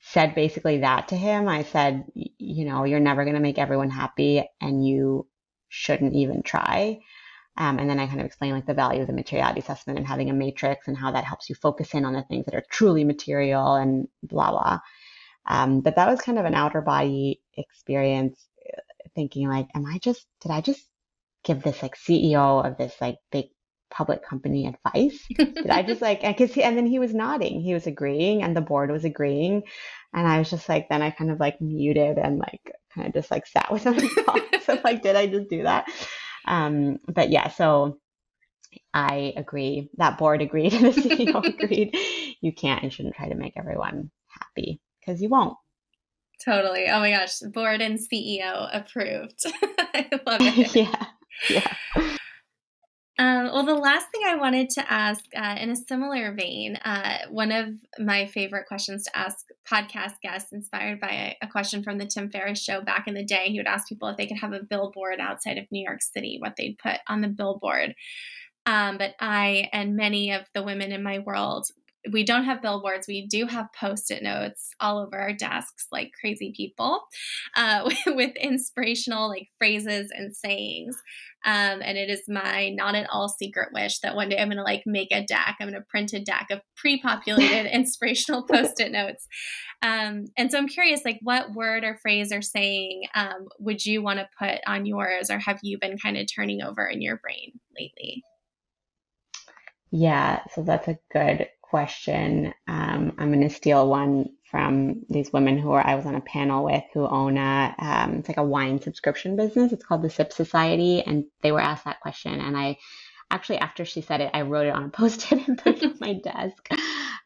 said basically that to him. I said, you know, you're never going to make everyone happy and you shouldn't even try. Um, and then I kind of explained like the value of the materiality assessment and having a matrix and how that helps you focus in on the things that are truly material and blah, blah. Um, but that was kind of an outer body experience thinking like, am I just, did I just give this like CEO of this like big public company advice? Did I just like, cause he, and then he was nodding, he was agreeing and the board was agreeing. And I was just like, then I kind of like muted and like kind of just like sat with my thoughts of like, did I just do that? Um, but yeah, so I agree. That board agreed and the CEO agreed. You can't and shouldn't try to make everyone happy because you won't. Totally. Oh my gosh. Board and CEO approved. I love it. yeah yeah. Um, well, the last thing I wanted to ask, uh, in a similar vein, uh, one of my favorite questions to ask podcast guests, inspired by a, a, question from the Tim Ferriss show back in the day, he would ask people if they could have a billboard outside of New York City, what they'd put on the billboard. Um, but I and many of the women in my world we don't have billboards. We do have post-it notes all over our desks, like crazy people, uh, with inspirational like phrases and sayings. Um, and it is my not at all secret wish that one day I'm going to like make a deck. I'm going to print a deck of pre-populated inspirational post-it notes. Um, and so I'm curious, like, what word or phrase or saying um, would you want to put on yours, or have you been kind of turning over in your brain lately? Yeah, so that's a good question. Um, I'm going to steal one from these women who are, I was on a panel with who own a, um, it's like a wine subscription business. It's called the Sip Society. And they were asked that question. And I actually, after she said it, I wrote it on a post-it and put it on my desk.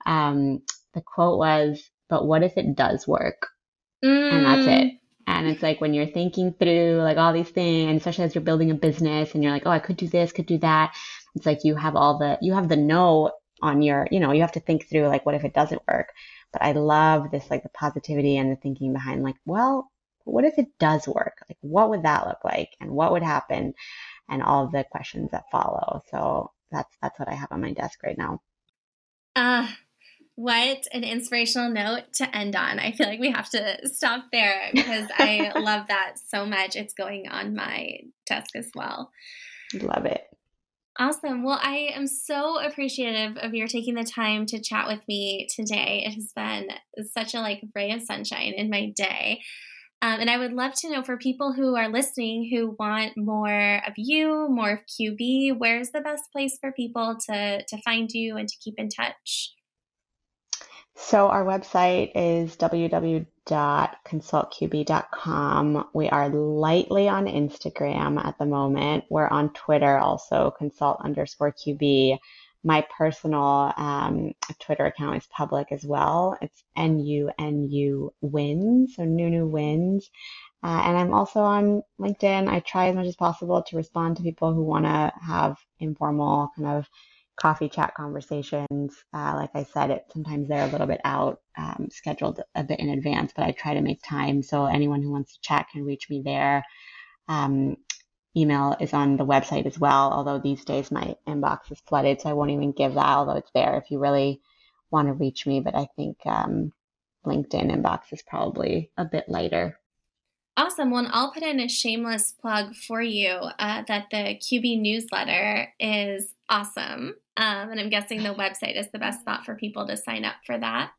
Um, the quote was, but what if it does work? Mm. And that's it. Mm. And it's like when you're thinking through like all these things, especially as you're building a business and you're like, oh, I could do this, could do that it's like you have all the, you have the no on your, you know, you have to think through like, what if it doesn't work? But I love this, like the positivity and the thinking behind like, well, what if it does work? Like, what would that look like? And what would happen? And all the questions that follow. So that's, that's what I have on my desk right now. Ah, uh, what an inspirational note to end on. I feel like we have to stop there because I love that so much. It's going on my desk as well. Love it. Awesome. Well, I am so appreciative of your taking the time to chat with me today. It has been such a like ray of sunshine in my day. Um, and I would love to know for people who are listening who want more of you, more of QB, where's the best place for people to to find you and to keep in touch? So our website is www.consultqb.com. We are lightly on Instagram at the moment. We're on Twitter also, consult underscore QB. My personal um, Twitter account is public as well. It's NUNU wins, so Nunu wins. Uh, and I'm also on LinkedIn. I try as much as possible to respond to people who want to have informal kind of coffee chat conversations. Uh, like I said, it sometimes they're a little bit out, um, scheduled a bit in advance, but I try to make time. So anyone who wants to chat can reach me there. Um, email is on the website as well, although these days my inbox is flooded, so I won't even give that, although it's there if you really want to reach me. But I think um, LinkedIn inbox is probably a bit lighter. Awesome. Well, I'll put in a shameless plug for you uh, that the QB newsletter is awesome. Um, and I'm guessing the website is the best spot for people to sign up for that.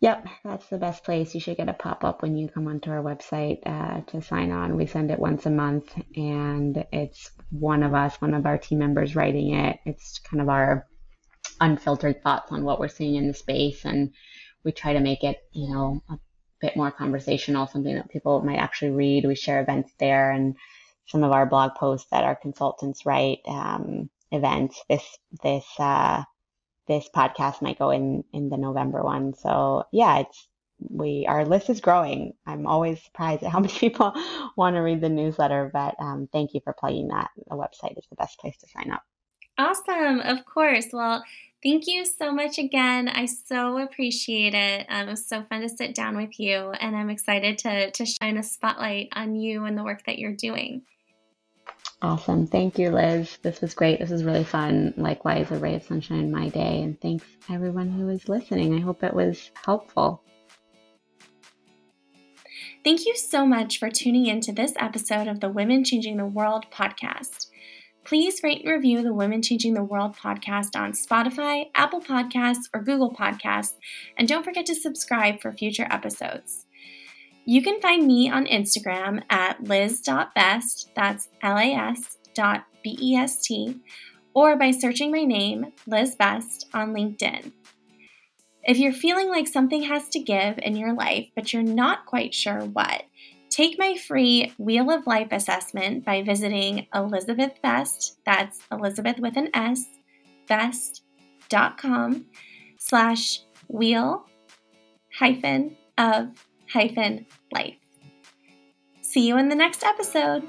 Yep, that's the best place. You should get a pop up when you come onto our website uh, to sign on. We send it once a month, and it's one of us, one of our team members writing it. It's kind of our unfiltered thoughts on what we're seeing in the space, and we try to make it, you know, a bit more conversational, something that people might actually read. We share events there, and some of our blog posts that our consultants write. Um, events. This this uh, this podcast might go in in the November one. So yeah, it's we our list is growing. I'm always surprised at how many people want to read the newsletter, but um, thank you for plugging that. The website is the best place to sign up. Awesome, of course. Well, thank you so much again. I so appreciate it. Um, it was so fun to sit down with you, and I'm excited to to shine a spotlight on you and the work that you're doing. Awesome. Thank you, Liz. This was great. This was really fun. Likewise, a ray of sunshine in my day. And thanks everyone who is listening. I hope it was helpful. Thank you so much for tuning in to this episode of the Women Changing the World podcast. Please rate and review the Women Changing the World podcast on Spotify, Apple Podcasts, or Google Podcasts. And don't forget to subscribe for future episodes. You can find me on Instagram at liz.best, that's L A S dot B E S T, or by searching my name, Liz Best, on LinkedIn. If you're feeling like something has to give in your life, but you're not quite sure what, take my free Wheel of Life assessment by visiting Elisabeth Best, that's Elisabeth with an S, best.com slash wheel hyphen of hyphen life. See you in the next episode.